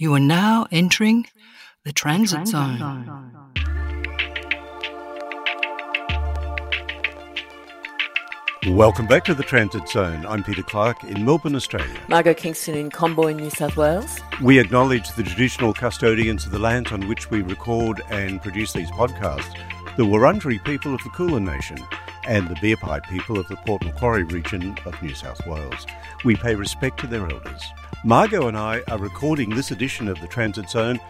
You are now entering the transit, zone. zone. Welcome back to the Transit Zone. I'm Peter Clarke in Melbourne, Australia. Margo Kingston in Comboyne, New South Wales. We acknowledge the traditional custodians of the lands on which we record and produce these podcasts, the Wurundjeri people of the Kulin Nation and the Birpai people of the Port Macquarie region of New South Wales. We pay respect to their elders. Margot and I are recording this edition of the Transit Zone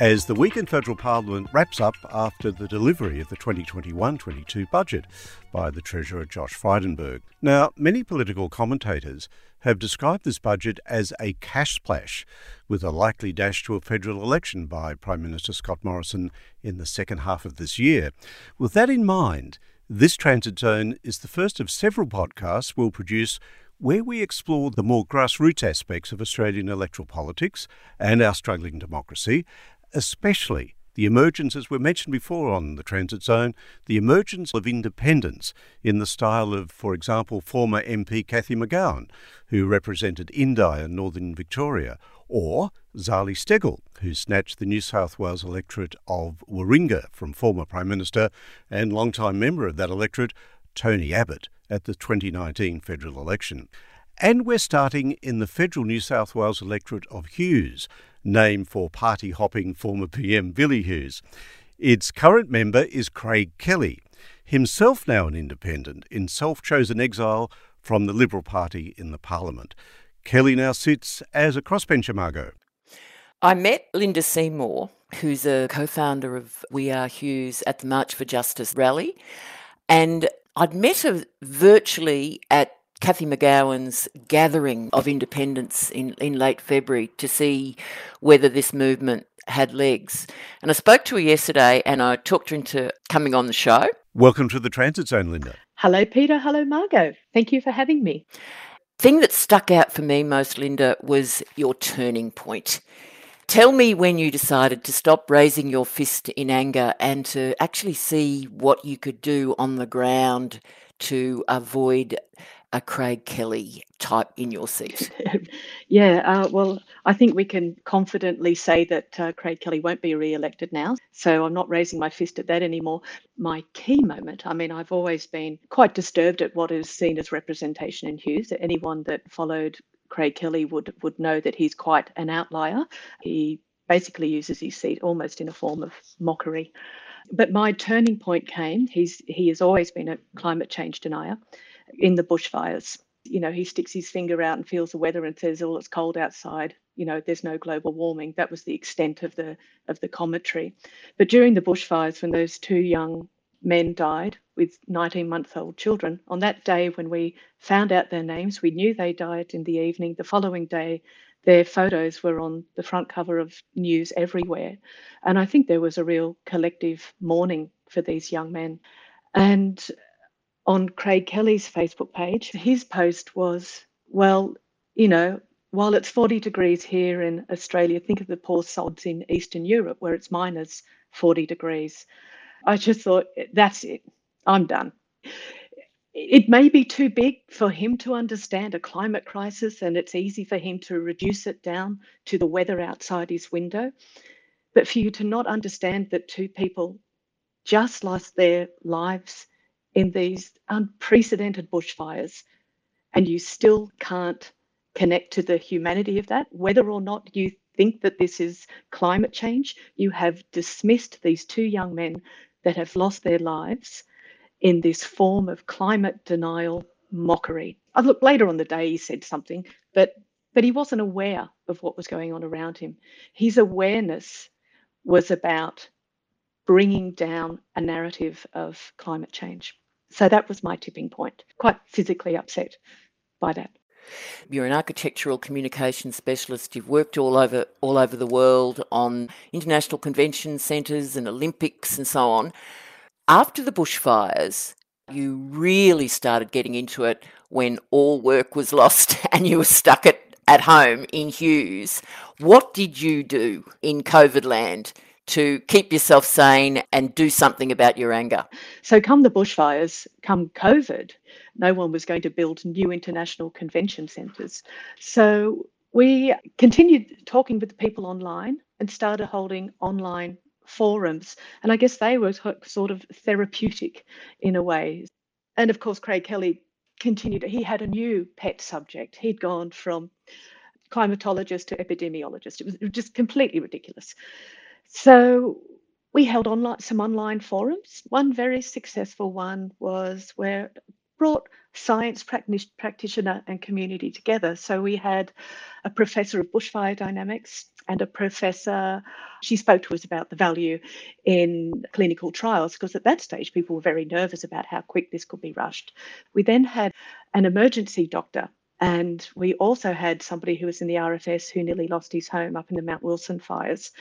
as the week in federal parliament wraps up after the delivery of the 2021-22 budget by the Treasurer Josh Frydenberg. Now, many political commentators have described this budget as a cash splash, with a likely dash to a federal election by Prime Minister Scott Morrison in the second half of this year. With that in mind, this Transit Zone is the first of several podcasts we'll produce where we explore the more grassroots aspects of Australian electoral politics and our struggling democracy, especially the emergence, as we mentioned before on the transit zone, the emergence of independence in the style of, for example, former MP Cathy McGowan, who represented Indi in northern Victoria, or Zali Steggall, who snatched the New South Wales electorate of Warringah from former Prime Minister and long-time member of that electorate, Tony Abbott, at the 2019 federal election. And we're starting in the federal New South Wales electorate of Hughes, named for party hopping former PM Billy Hughes. Its current member is Craig Kelly, himself now an independent in self chosen exile from the Liberal Party in the Parliament. Kelly now sits as a crossbencher, Margo. I met Linda Seymour, who's a co founder of We Are Hughes at the March for Justice rally. And I'd met her virtually at Cathy McGowan's gathering of independents in, in late February to see whether this movement had legs. And I spoke to her yesterday and I talked her into coming on the show. Welcome to the Transit Zone, Linda. Hello, Peter. Hello, Margo. Thank you for having me. Thing that stuck out for me most, Linda, was your turning point. Tell me when you decided to stop raising your fist in anger and to actually see what you could do on the ground to avoid a Craig Kelly type in your seat? yeah, uh, well, I think we can confidently say that uh, Craig Kelly won't be re elected now. So I'm not raising my fist at that anymore. My key moment, I mean, I've always been quite disturbed at what is seen as representation in Hughes. Anyone that followed Craig Kelly would, would know that he's quite an outlier. He basically uses his seat almost in a form of mockery. But my turning point came. He's he has always been a climate change denier in the bushfires. You know, he sticks his finger out and feels the weather and says, "Oh, it's cold outside." You know, there's no global warming. That was the extent of the of the commentary. But during the bushfires, when those two young men died with 19 month old children, on that day when we found out their names, we knew they died in the evening. The following day, their photos were on the front cover of news everywhere. And I think there was a real collective mourning for these young men. And on Craig Kelly's Facebook page. His post was, well, you know, while it's 40 degrees here in Australia, think of the poor sods in Eastern Europe where it's minus 40 degrees. I just thought, that's it. I'm done. It may be too big for him to understand a climate crisis, and it's easy for him to reduce it down to the weather outside his window. But for you to not understand that two people just lost their lives in these unprecedented bushfires, and you still can't connect to the humanity of that, whether or not you think that this is climate change, you have dismissed these two young men that have lost their lives in this form of climate denial mockery. I look later on the day he said something, but but he wasn't aware of what was going on around him. His awareness was about bringing down a narrative of climate change. So that was my tipping point. Quite physically upset by that. You're an architectural communication specialist. You've worked all over all over the world on international convention centres and Olympics and so on. After the bushfires, you really started getting into it when all work was lost and you were stuck at, at home in Hughes. What did you do in COVID land to keep yourself sane and do something about your anger? So, come the bushfires, come COVID, no one was going to build new international convention centres. So, we continued talking with the people online and started holding online forums. And I guess they were sort of therapeutic in a way. And of course, Craig Kelly continued, he had a new pet subject. He'd gone from climatologist to epidemiologist. It was just completely ridiculous. So we held online some online forums. One very successful one was where brought science practitioner and community together. So we had a professor of bushfire dynamics and a professor. She spoke to us about the value in clinical trials because at that stage people were very nervous about how quick this could be rushed. We then had an emergency doctor. And we also had somebody who was in the RFS who nearly lost his home up in the Mount Wilson fires.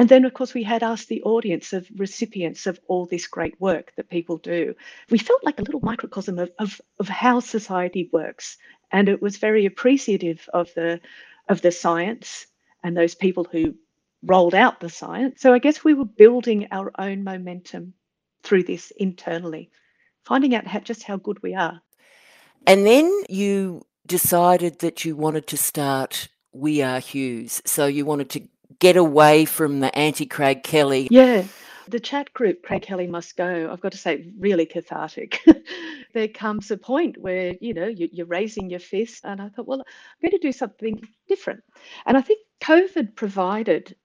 And then, of course, we had asked the audience of recipients of all this great work that people do. We felt like a little microcosm of, of, of how society works. And it was very appreciative of the, of the science and those people who rolled out the science. So I guess we were building our own momentum through this internally, finding out how, just how good we are. And then you decided that you wanted to start We Are Hughes. So you wanted to get away from the anti Craig Kelly. Yeah. The chat group, Craig Kelly Must Go, I've got to say, really cathartic. there comes a point where, you know, you're raising your fist. And I thought, well, I'm going to do something different. And I think COVID provided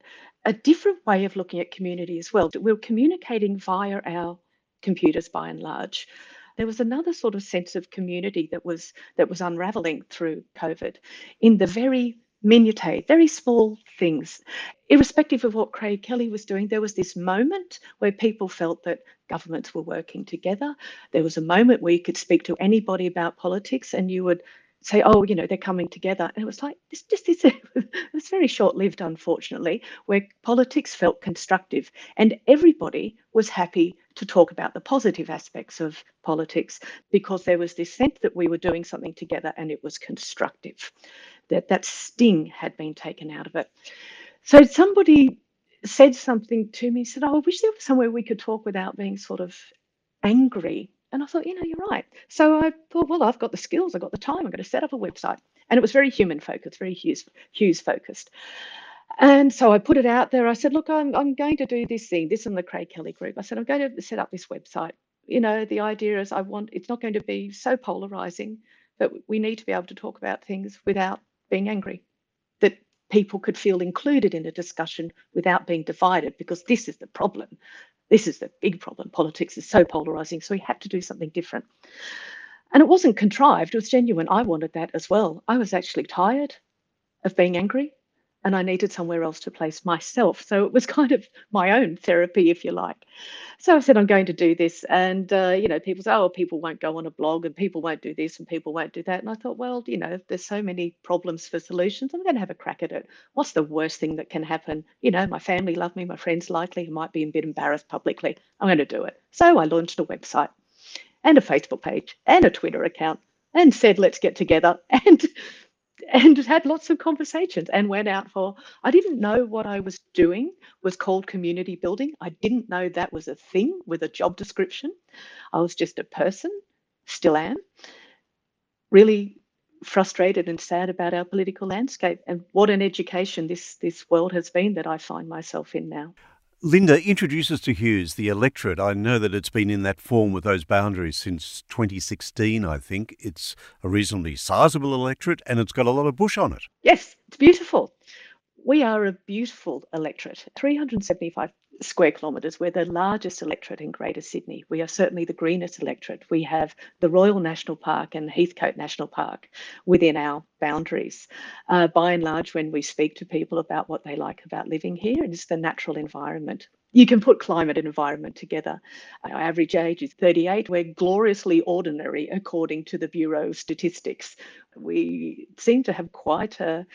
a different way of looking at community as well. We we're communicating via our computers by and large there was another sort of sense of community that was that was unraveling through COVID in the very minutiae, very small things. Irrespective of what Craig Kelly was doing, there was this moment where people felt that governments were working together. There was a moment where you could speak to anybody about politics and you would say, oh, you know, they're coming together. And it was like, it's just this, it's very short lived, unfortunately, where politics felt constructive and everybody was happy to talk about the positive aspects of politics because there was this sense that we were doing something together and it was constructive that that sting had been taken out of it. So somebody said something to me, said, Oh, I wish there was somewhere we could talk without being sort of angry. And I thought, you know, you're right. So I thought, well, I've got the skills, I've got the time, I'm going to set up a website. And it was very human focused, very Hughes, Hughes focused. And so I put it out there. I said, look, I'm, I'm going to do this thing, this in the Craig Kelly group. I said, I'm going to set up this website. You know, the idea is I want, it's not going to be so polarizing, but we need to be able to talk about things without being angry, that people could feel included in a discussion without being divided, because this is the problem. This is the big problem. Politics is so polarizing, so we had to do something different. And it wasn't contrived, it was genuine. I wanted that as well. I was actually tired of being angry and I needed somewhere else to place myself. So it was kind of my own therapy, if you like. So I said, I'm going to do this. And, uh, you know, people say, oh, people won't go on a blog and people won't do this and people won't do that. And I thought, well, you know, there's so many problems for solutions. I'm going to have a crack at it. What's the worst thing that can happen? You know, my family love me, my friends like me, might be a bit embarrassed publicly. I'm going to do it. So I launched a website and a Facebook page and a Twitter account and said, let's get together. And and had lots of conversations and went out for i didn't know what i was doing was called community building. I didn't know that was a thing with a job description. I was just a person still am really frustrated and sad about our political landscape and what an education this this world has been that i find myself in now Linda, introduce us to Hughes, the electorate. I know that it's been in that form with those boundaries since 2016, I think. It's a reasonably sizable electorate and it's got a lot of bush on it. Yes, it's beautiful. We are a beautiful electorate, 375 square kilometres. We're the largest electorate in Greater Sydney. We are certainly the greenest electorate. We have the Royal National Park and Heathcote National Park within our boundaries. Uh, by and large, when we speak to people about what they like about living here, it's the natural environment. You can put climate and environment together. Our average age is 38. We're gloriously ordinary according to the Bureau of Statistics. We seem to have quite a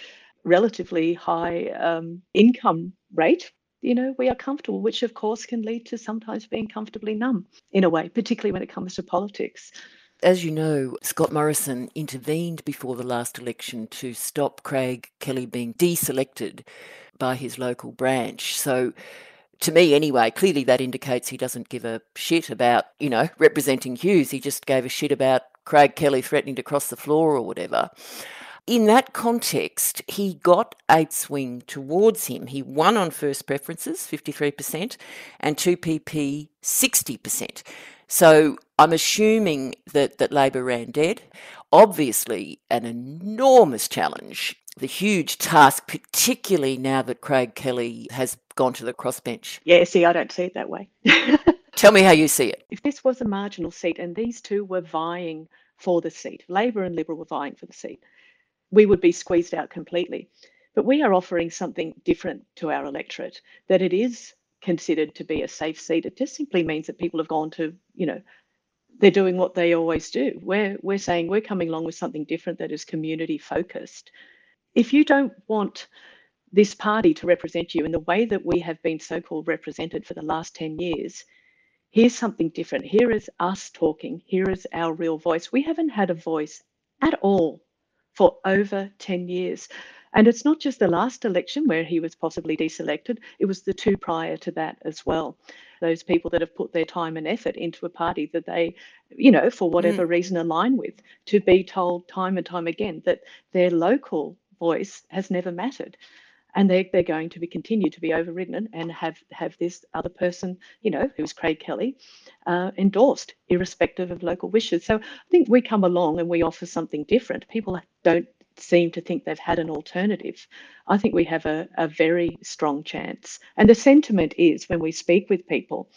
relatively high um, income rate you know, we are comfortable, which of course can lead to sometimes being comfortably numb in a way, particularly when it comes to politics. As you know, Scott Morrison intervened before the last election to stop Craig Kelly being deselected by his local branch. So, to me anyway, clearly that indicates he doesn't give a shit about, you know, representing Hughes. He just gave a shit about Craig Kelly threatening to cross the floor or whatever. In that context, he got a swing towards him. He won on first preferences, 53%, and 2PP, 60%. So I'm assuming that, that Labor ran dead. Obviously, an enormous challenge, the huge task, particularly now that Craig Kelly has gone to the crossbench. Yeah, see, I don't see it that way. Tell me how you see it. If this was a marginal seat and these two were vying for the seat, Labor and Liberal were vying for the seat, we would be squeezed out completely. But we are offering something different to our electorate, that it is considered to be a safe seat. It just simply means that people have gone to, you know, they're doing what they always do. We're, we're saying we're coming along with something different that is community focused. If you don't want this party to represent you in the way that we have been so called represented for the last 10 years, here's something different. Here is us talking. Here is our real voice. We haven't had a voice at all for over 10 years. And it's not just the last election where he was possibly deselected, it was the two prior to that as well. Those people that have put their time and effort into a party that they, you know, for whatever mm. reason align with, to be told time and time again that their local voice has never mattered. And they, they're going to be continue to be overridden and have, have this other person, you know, who's Craig Kelly, uh, endorsed, irrespective of local wishes. So I think we come along and we offer something different. People don't seem to think they've had an alternative. I think we have a, a very strong chance. And the sentiment is when we speak with people,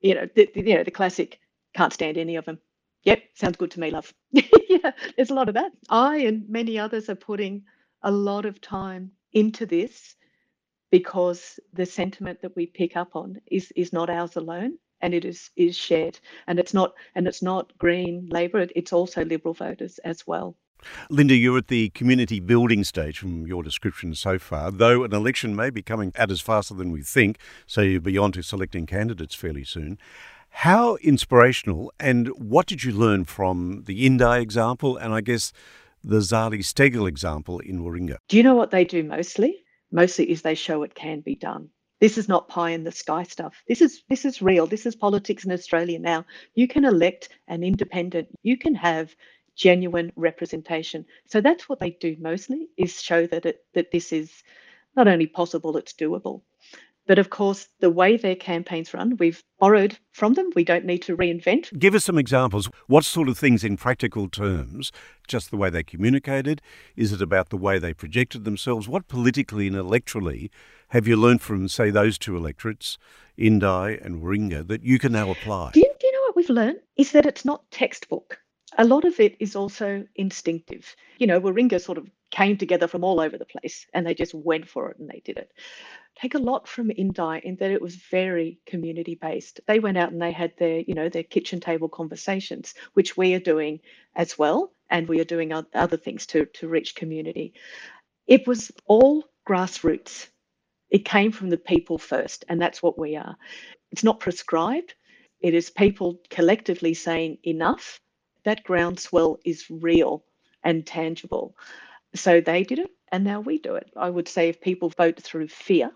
you know, the, you know, the classic can't stand any of them. Yep, sounds good to me, love. yeah, there's a lot of that. I and many others are putting a lot of time into this because the sentiment that we pick up on is is not ours alone and it is is shared and it's not and it's not green labor it's also liberal voters as well Linda, you're at the community building stage from your description so far, though an election may be coming at us faster than we think, so you'll be on to selecting candidates fairly soon. How inspirational and what did you learn from the Indi example and I guess the Zali Steggall example in Warringah? Do you know what they do mostly? Mostly is they show it can be done. This is not pie in the sky stuff. This is this is real. This is politics in Australia now. You can elect an independent. You can have genuine representation. So that's what they do mostly is show that it that this is not only possible, it's doable. But of course, the way their campaigns run, we've borrowed from them. We don't need to reinvent. Give us some examples. What sort of things, in practical terms, just the way they communicated? Is it about the way they projected themselves? What politically and electorally have you learned from, say, those two electorates, Indi and Warringah, that you can now apply? Do you, do you know what we've learned? Is that it's not textbook a lot of it is also instinctive. You know, Warringah sort of came together from all over the place and they just went for it and they did it. Take a lot from Indi in that it was very community based. They went out and they had their, you know, their kitchen table conversations, which we are doing as well, and we are doing other things to to reach community. It was all grassroots. It came from the people first, and that's what we are. It's not prescribed. It is people collectively saying enough that groundswell is real and tangible. So they did it, and now we do it. I would say if people vote through fear,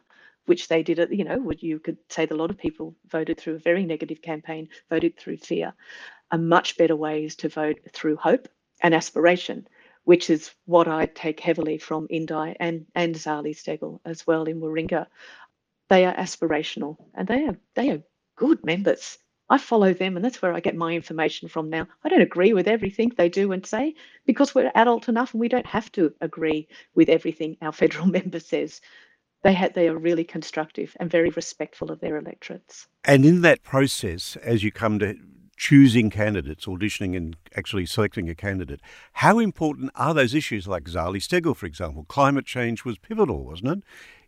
which they did it, you know, you could say that a lot of people voted through a very negative campaign, voted through fear. A much better way is to vote through hope and aspiration, which is what I take heavily from Indi and, and Zali Steggall as well in Warringah. They are aspirational and they are they are good members. I follow them, and that's where I get my information from now. I don't agree with everything they do and say because we're adult enough and we don't have to agree with everything our federal member says. They, had, they are really constructive and very respectful of their electorates. And in that process, as you come to choosing candidates, auditioning and actually selecting a candidate, how important are those issues like Zali Steggall, for example? Climate change was pivotal, wasn't it?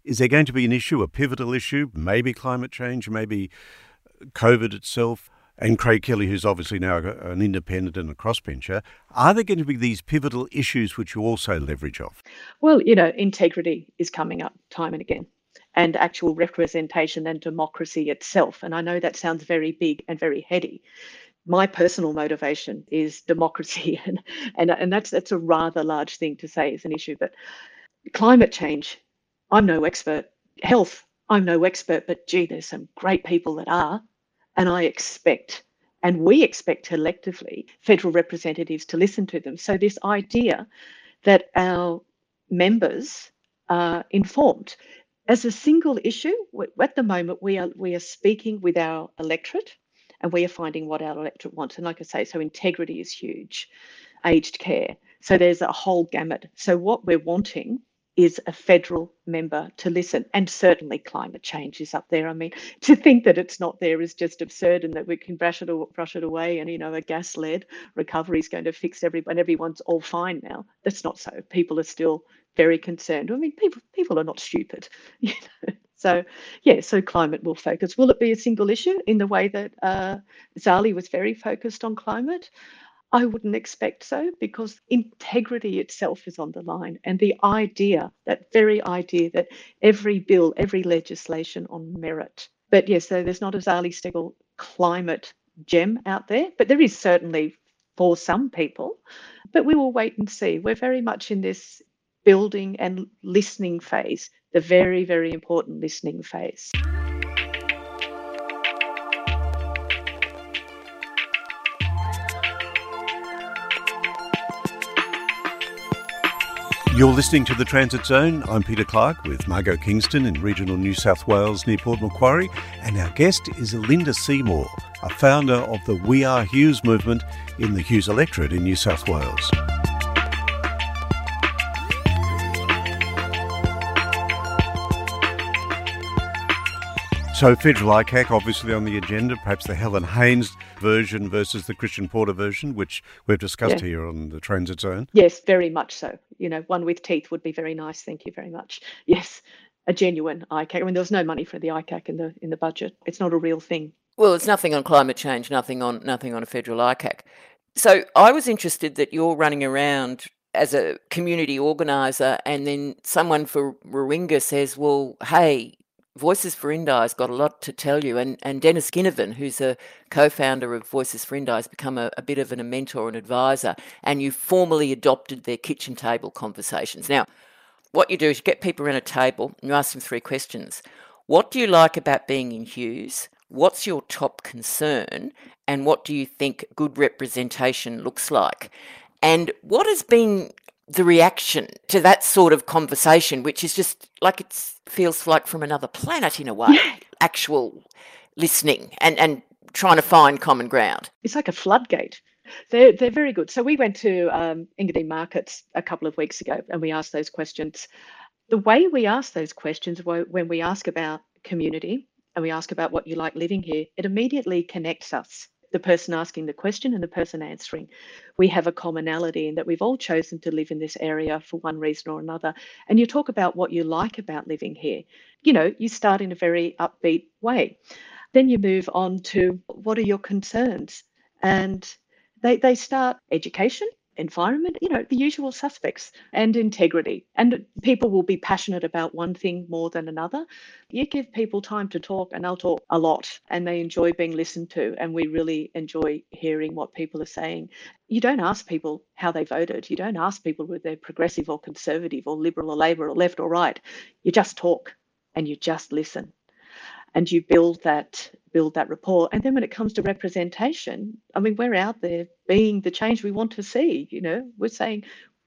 Is there going to be an issue, a pivotal issue, maybe climate change, maybe COVID itself, and Craig Kelly, who's obviously now an independent and a crossbencher, are there going to be these pivotal issues which you also leverage off? Well, you know, integrity is coming up time and again, and actual representation and democracy itself. And I know that sounds very big and very heady. My personal motivation is democracy, and and, and that's that's a rather large thing to say as an issue. But climate change, I'm no expert. Health, I'm no expert, but gee, there's some great people that are. And I expect, and we expect collectively, federal representatives to listen to them. So, this idea that our members are informed. As a single issue, at the moment we are we are speaking with our electorate and we are finding what our electorate wants. And like I say, so integrity is huge, aged care. So there's a whole gamut. So what we're wanting is a federal member to listen. And certainly climate change is up there. I mean, to think that it's not there is just absurd and that we can brush it, brush it away and, you know, a gas led recovery is going to fix everyone. Everyone's all fine now. That's not so. People are still very concerned. I mean, people people are not stupid. You know? So, yeah, so climate will focus. Will it be a single issue in the way that uh, Zali was very focused on climate? I wouldn't expect so because integrity itself is on the line. And the idea, that very idea that every bill, every legislation on merit. But yes, so there's not a Zali Steggall climate gem out there, but there is certainly for some people. But we will wait and see. We're very much in this building and listening phase, the very, very important listening phase. You're listening to The Transit Zone. I'm Peter Clarke with Margo Kingston in regional New South Wales near Port Macquarie, and our guest is Linda Seymour, a founder of the We Are Hughes movement in the Hughes electorate in New South Wales. So, federal ICAC obviously on the agenda, perhaps the Helen Haines version versus the Christian Porter version, which we've discussed yeah. here on the Transit Zone. Yes, very much so. You know, one with teeth would be very nice. Thank you very much. Yes, a genuine ICAC. I mean, there was no money for the ICAC in the in the budget. It's not a real thing. Well, it's nothing on climate change, nothing on nothing on a federal ICAC. So I was interested that you're running around as a community organiser, and then someone for Warringah says, "Well, hey, Voices for Indi has got a lot to tell you, and, and Dennis Ginnivan, who's a co-founder of Voices for Indi, has become a, a bit of an, a mentor and advisor, and you formally adopted their kitchen table conversations. Now, what you do is you get people around a table and you ask them three questions. What do you like about being in Hughes? What's your top concern? And what do you think good representation looks like? And what has been the reaction to that sort of conversation, which is just like it feels like from another planet in a way, actual listening and, and trying to find common ground. It's like a floodgate. They're, they're very good. So we went to um, Engadine Markets a couple of weeks ago and we asked those questions. The way we ask those questions, when we ask about community and we ask about what you like living here, it immediately connects us the person asking the question and the person answering. We have a commonality in that we've all chosen to live in this area for one reason or another. And you talk about what you like about living here. You know, you start in a very upbeat way. Then you move on to what are your concerns? And they, they start education, environment, you know, the usual suspects, and integrity. And people will be passionate about one thing more than another. You give people time to talk, and they'll talk a lot, and they enjoy being listened to. And we really enjoy hearing what people are saying. You don't ask people how they voted, you don't ask people whether they're progressive or conservative or liberal or Labor or left or right. You just talk and you just listen and you build that build that rapport. And then when it comes to representation i mean we're out there being the change we want to see you know? We're saying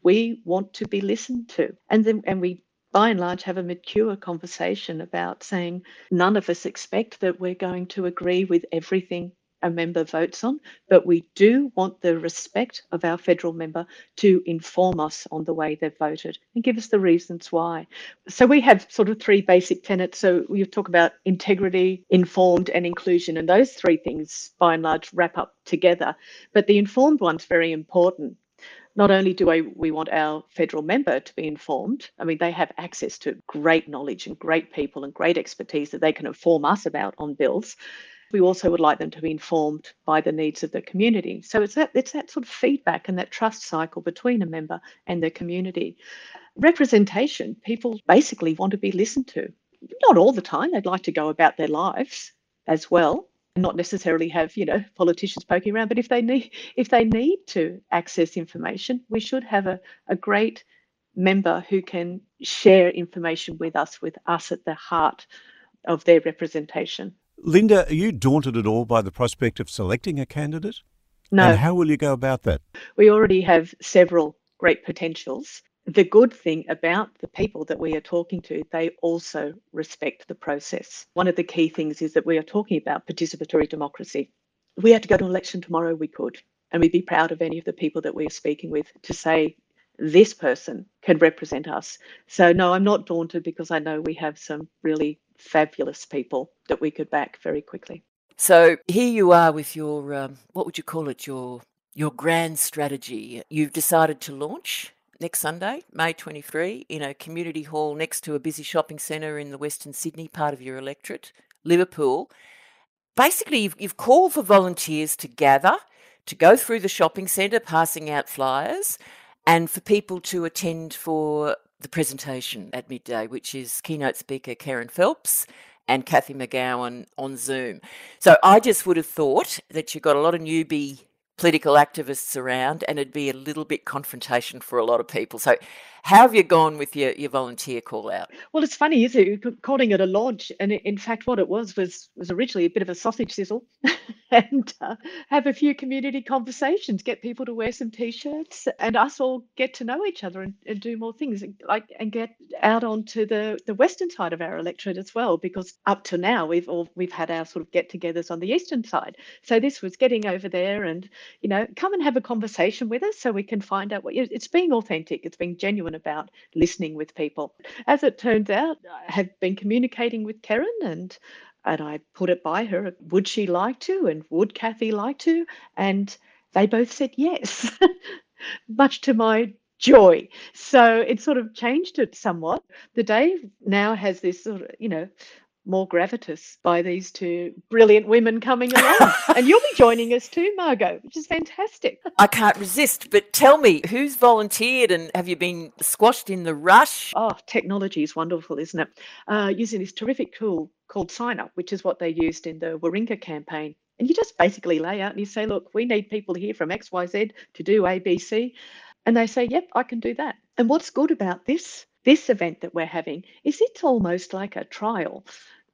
we want to be listened to. And then and we by and large have a mature conversation about saying none of us expect that we're going to agree with everything a member votes on, but we do want the respect of our federal member to inform us on the way they've voted and give us the reasons why. So we have sort of three basic tenets. So we talk about integrity, informed, and inclusion, and those three things by and large wrap up together. But the informed one's very important not only do we want our federal member to be informed, I mean, they have access to great knowledge and great people and great expertise that they can inform us about on bills. We also would like them to be informed by the needs of the community. So it's that it's that sort of feedback and that trust cycle between a member and the community. Representation, people basically want to be listened to. Not all the time, they'd like to go about their lives as well not necessarily have you know politicians poking around but if they need if they need to access information we should have a, a great member who can share information with us with us at the heart of their representation Linda, are you daunted at all by the prospect of selecting a candidate? No. And how will you go about that? We already have several great potentials. the good thing about the people that we are talking to, they also respect the process. One of the key things is that we are talking about participatory democracy. If we had to go to an election tomorrow, we could. And we'd be proud of any of the people that we are speaking with to say, this person can represent us. So, no, I'm not daunted because I know we have some really fabulous people that we could back very quickly. So here you are with your, um, what would you call it, your your grand strategy. You've decided to launch next Sunday, May 23, in a community hall next to a busy shopping centre in the Western Sydney part of your electorate, Liverpool. Basically, you've, you've called for volunteers to gather, to go through the shopping centre, passing out flyers, and for people to attend for the presentation at midday, which is keynote speaker Kerryn Phelps and Cathy McGowan on Zoom. So I just would have thought that you've got a lot of newbie political activists around and it'd be a little bit confrontation for a lot of people. So how have you gone with your, your volunteer call out? Well, it's funny, isn't it? You're calling it a lodge. And in fact, what it was was was originally a bit of a sausage sizzle and uh, have a few community conversations, get people to wear some t-shirts and us all get to know each other and, and do more things like and get out onto the, the western side of our electorate as well, because up to now we've all we've had our sort of get-togethers on the eastern side. So this was getting over there and, you know, come and have a conversation with us so we can find out what it's being authentic, it's being genuine about listening with people. As it turns out, I have been communicating with Kerryn and and I put it by her, would she like to? And would Cathy like to? And they both said yes, much to my joy. So it sort of changed it somewhat. The day now has this sort of, you know, more gravitas by these two brilliant women coming along. and you'll be joining us too, Margo, which is fantastic. I can't resist, but tell me, who's volunteered and have you been squashed in the rush? Oh, technology is wonderful, isn't it? Uh, using this terrific tool called Sign Up, which is what they used in the Warringah campaign. And you just basically lay out and you say, look, we need people here from XYZ to do ABC. And they say, yep, I can do that. And what's good about this this event that we're having is it's almost like a trial.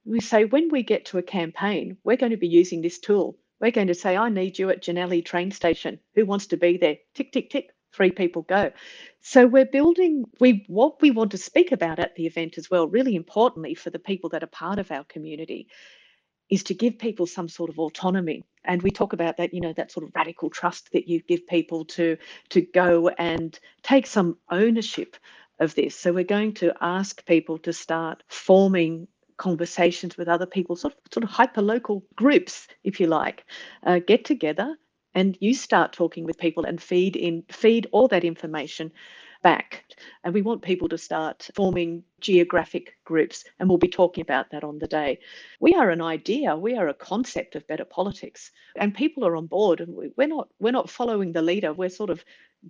We say when we get to a campaign, we're going to be using this tool. We're going to say, I need you at Jannali train station. Who wants to be there? Tick, tick, tick. Three people go. So we're building we what we want to speak about at the event as well, really importantly for the people that are part of our community, is to give people some sort of autonomy. And we talk about that, you know, that sort of radical trust that you give people to to go and take some ownership of this. So we're going to ask people to start forming conversations with other people, sort of, sort of hyper local groups, if you like, uh, get together and you start talking with people and feed in feed all that information back. And we want people to start forming geographic groups, and we'll be talking about that on the day. We are an idea, we are a concept of better politics, and people are on board. And we're not we're not following the leader. We're sort of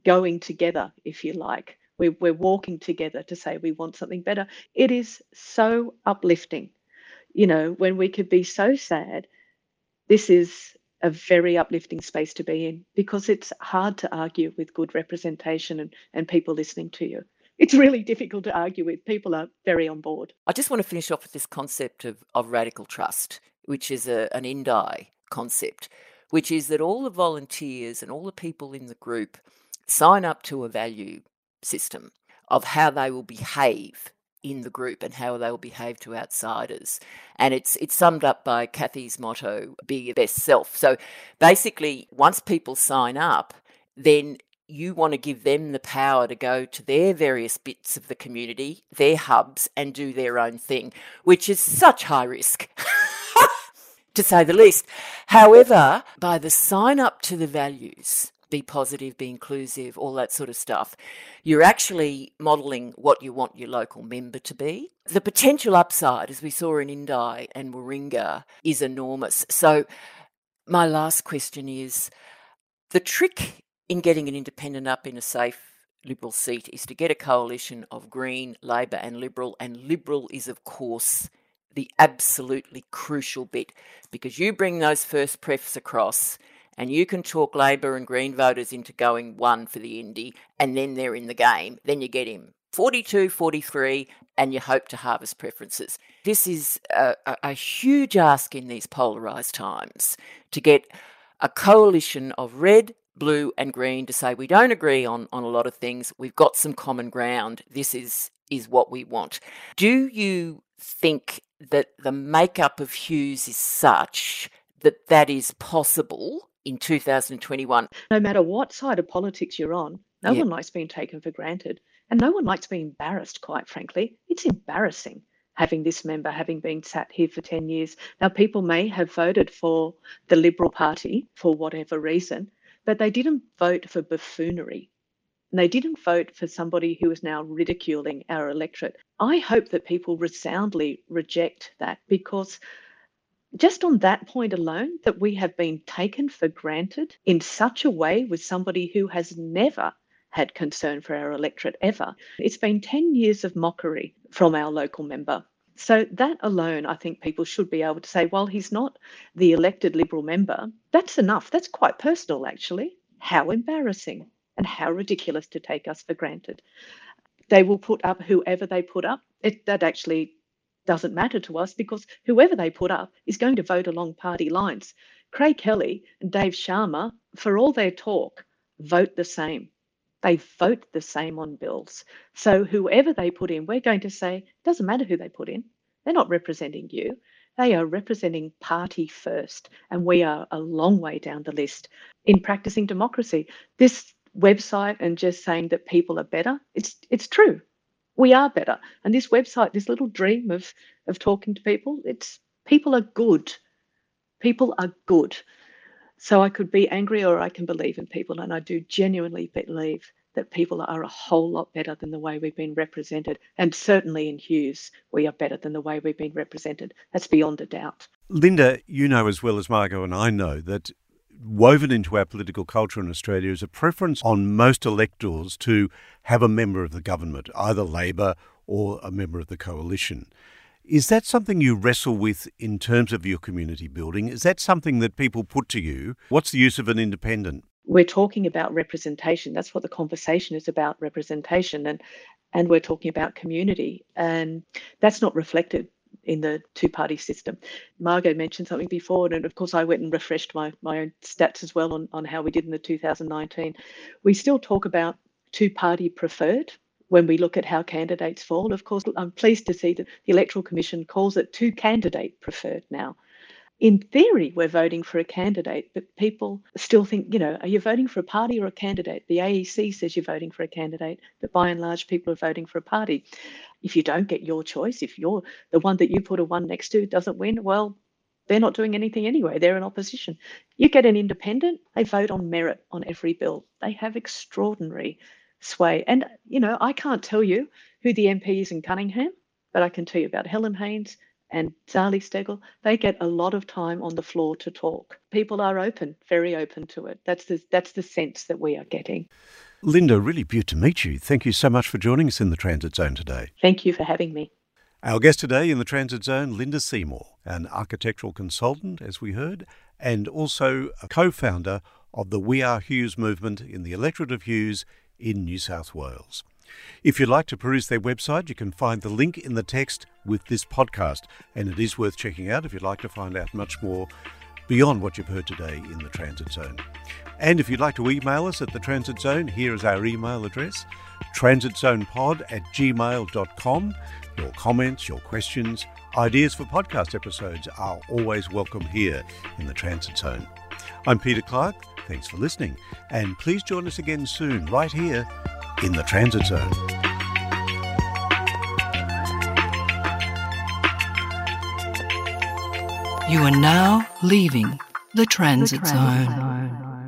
going together, if you like. We're, we're walking together to say we want something better. It is so uplifting. You know, when we could be so sad, this is a very uplifting space to be in because it's hard to argue with good representation and, and people listening to you. It's really difficult to argue with. People are very on board. I just want to finish off with this concept of, of radical trust, which is a, an Indi concept, which is that all the volunteers and all the people in the group sign up to a value system of how they will behave in the group and how they will behave to outsiders. And it's it's summed up by Cathy's motto, be your best self. So basically once people sign up, then you want to give them the power to go to their various bits of the community, their hubs, and do their own thing, which is such high risk. to say the least. However, by the sign up to the values, be positive, be inclusive, all that sort of stuff. You're actually modelling what you want your local member to be. The potential upside, as we saw in Indi and Warringah, is enormous. So, my last question is the trick in getting an independent up in a safe Liberal seat is to get a coalition of Green, Labor, and Liberal, and Liberal is, of course, the absolutely crucial bit because you bring those first prefs across and you can talk Labor and Green voters into going one for the Indy, and then they're in the game, then you get him 42, 43, and you hope to harvest preferences. This is a, a, a huge ask in these polarised times to get a coalition of red, blue and green to say we don't agree on, on a lot of things. We've got some common ground. This is is what we want. Do you think that the makeup of Hughes is such that that is possible in 2021? No matter what side of politics you're on, no yeah. one likes being taken for granted. And no one likes being embarrassed, quite frankly. It's embarrassing having this member having been sat here for 10 years. Now, people may have voted for the Liberal Party for whatever reason, but they didn't vote for buffoonery. And they didn't vote for somebody who is now ridiculing our electorate. I hope that people resoundly reject that because just on that point alone, that we have been taken for granted in such a way with somebody who has never had concern for our electorate ever. It's been 10 years of mockery from our local member. So, that alone, I think people should be able to say, well, he's not the elected Liberal member. That's enough. That's quite personal, actually. How embarrassing and how ridiculous to take us for granted. They will put up whoever they put up. It, that actually doesn't matter to us because whoever they put up is going to vote along party lines. Craig Kelly and Dave Sharma, for all their talk, vote the same. They vote the same on bills. So whoever they put in, we're going to say, doesn't matter who they put in. They're not representing you. They are representing party first. And we are a long way down the list in practicing democracy. This website and just saying that people are better, it's it's true. We are better. And this website, this little dream of of talking to people, it's people are good. People are good. So I could be angry or I can believe in people. And I do genuinely believe that people are a whole lot better than the way we've been represented. And certainly in Hughes, we are better than the way we've been represented. That's beyond a doubt. Linda, you know as well as Margo and I know that woven into our political culture in Australia is a preference on most electors to have a member of the government, either Labor or a member of the coalition. Is that something you wrestle with in terms of your community building? Is that something that people put to you? What's the use of an independent? We're talking about representation. That's what the conversation is about representation. And, and we're talking about community. And that's not reflected in the two party system. Margo mentioned something before, and of course, I went and refreshed my, my own stats as well on, on how we did in the 2019. We still talk about two party preferred when we look at how candidates fall. Of course, I'm pleased to see that the Electoral Commission calls it two candidate preferred now. In theory, we're voting for a candidate, but people still think, you know, are you voting for a party or a candidate? The AEC says you're voting for a candidate, but by and large, people are voting for a party. If you don't get your choice, if you're the one that you put a one next to doesn't win, well, they're not doing anything anyway. They're in opposition. You get an independent, they vote on merit on every bill. They have extraordinary sway. And, you know, I can't tell you who the MP is in Cunningham, but I can tell you about Helen Haines and Zali Steggall. They get a lot of time on the floor to talk. People are open, very open to it. That's the, that's the sense that we are getting. Linda, really beautiful to meet you. Thank you so much for joining us in the Transit Zone today. Thank you for having me. Our guest today in the Transit Zone, Linda Seymour, an architectural consultant, as we heard, and also a co founder of the We Are Hughes movement in the electorate of Hughes in New South Wales. If you'd like to peruse their website, you can find the link in the text with this podcast, and it is worth checking out if you'd like to find out much more beyond what you've heard today in the Transit Zone. And if you'd like to email us at the Transit Zone, here is our email address transitzonepod at gmail.com. Your comments, your questions, ideas for podcast episodes are always welcome here in the Transit Zone. I'm Peter Clarke. Thanks for listening. And please join us again soon, right here in the Transit Zone. You are now leaving the transit, the transit zone. zone.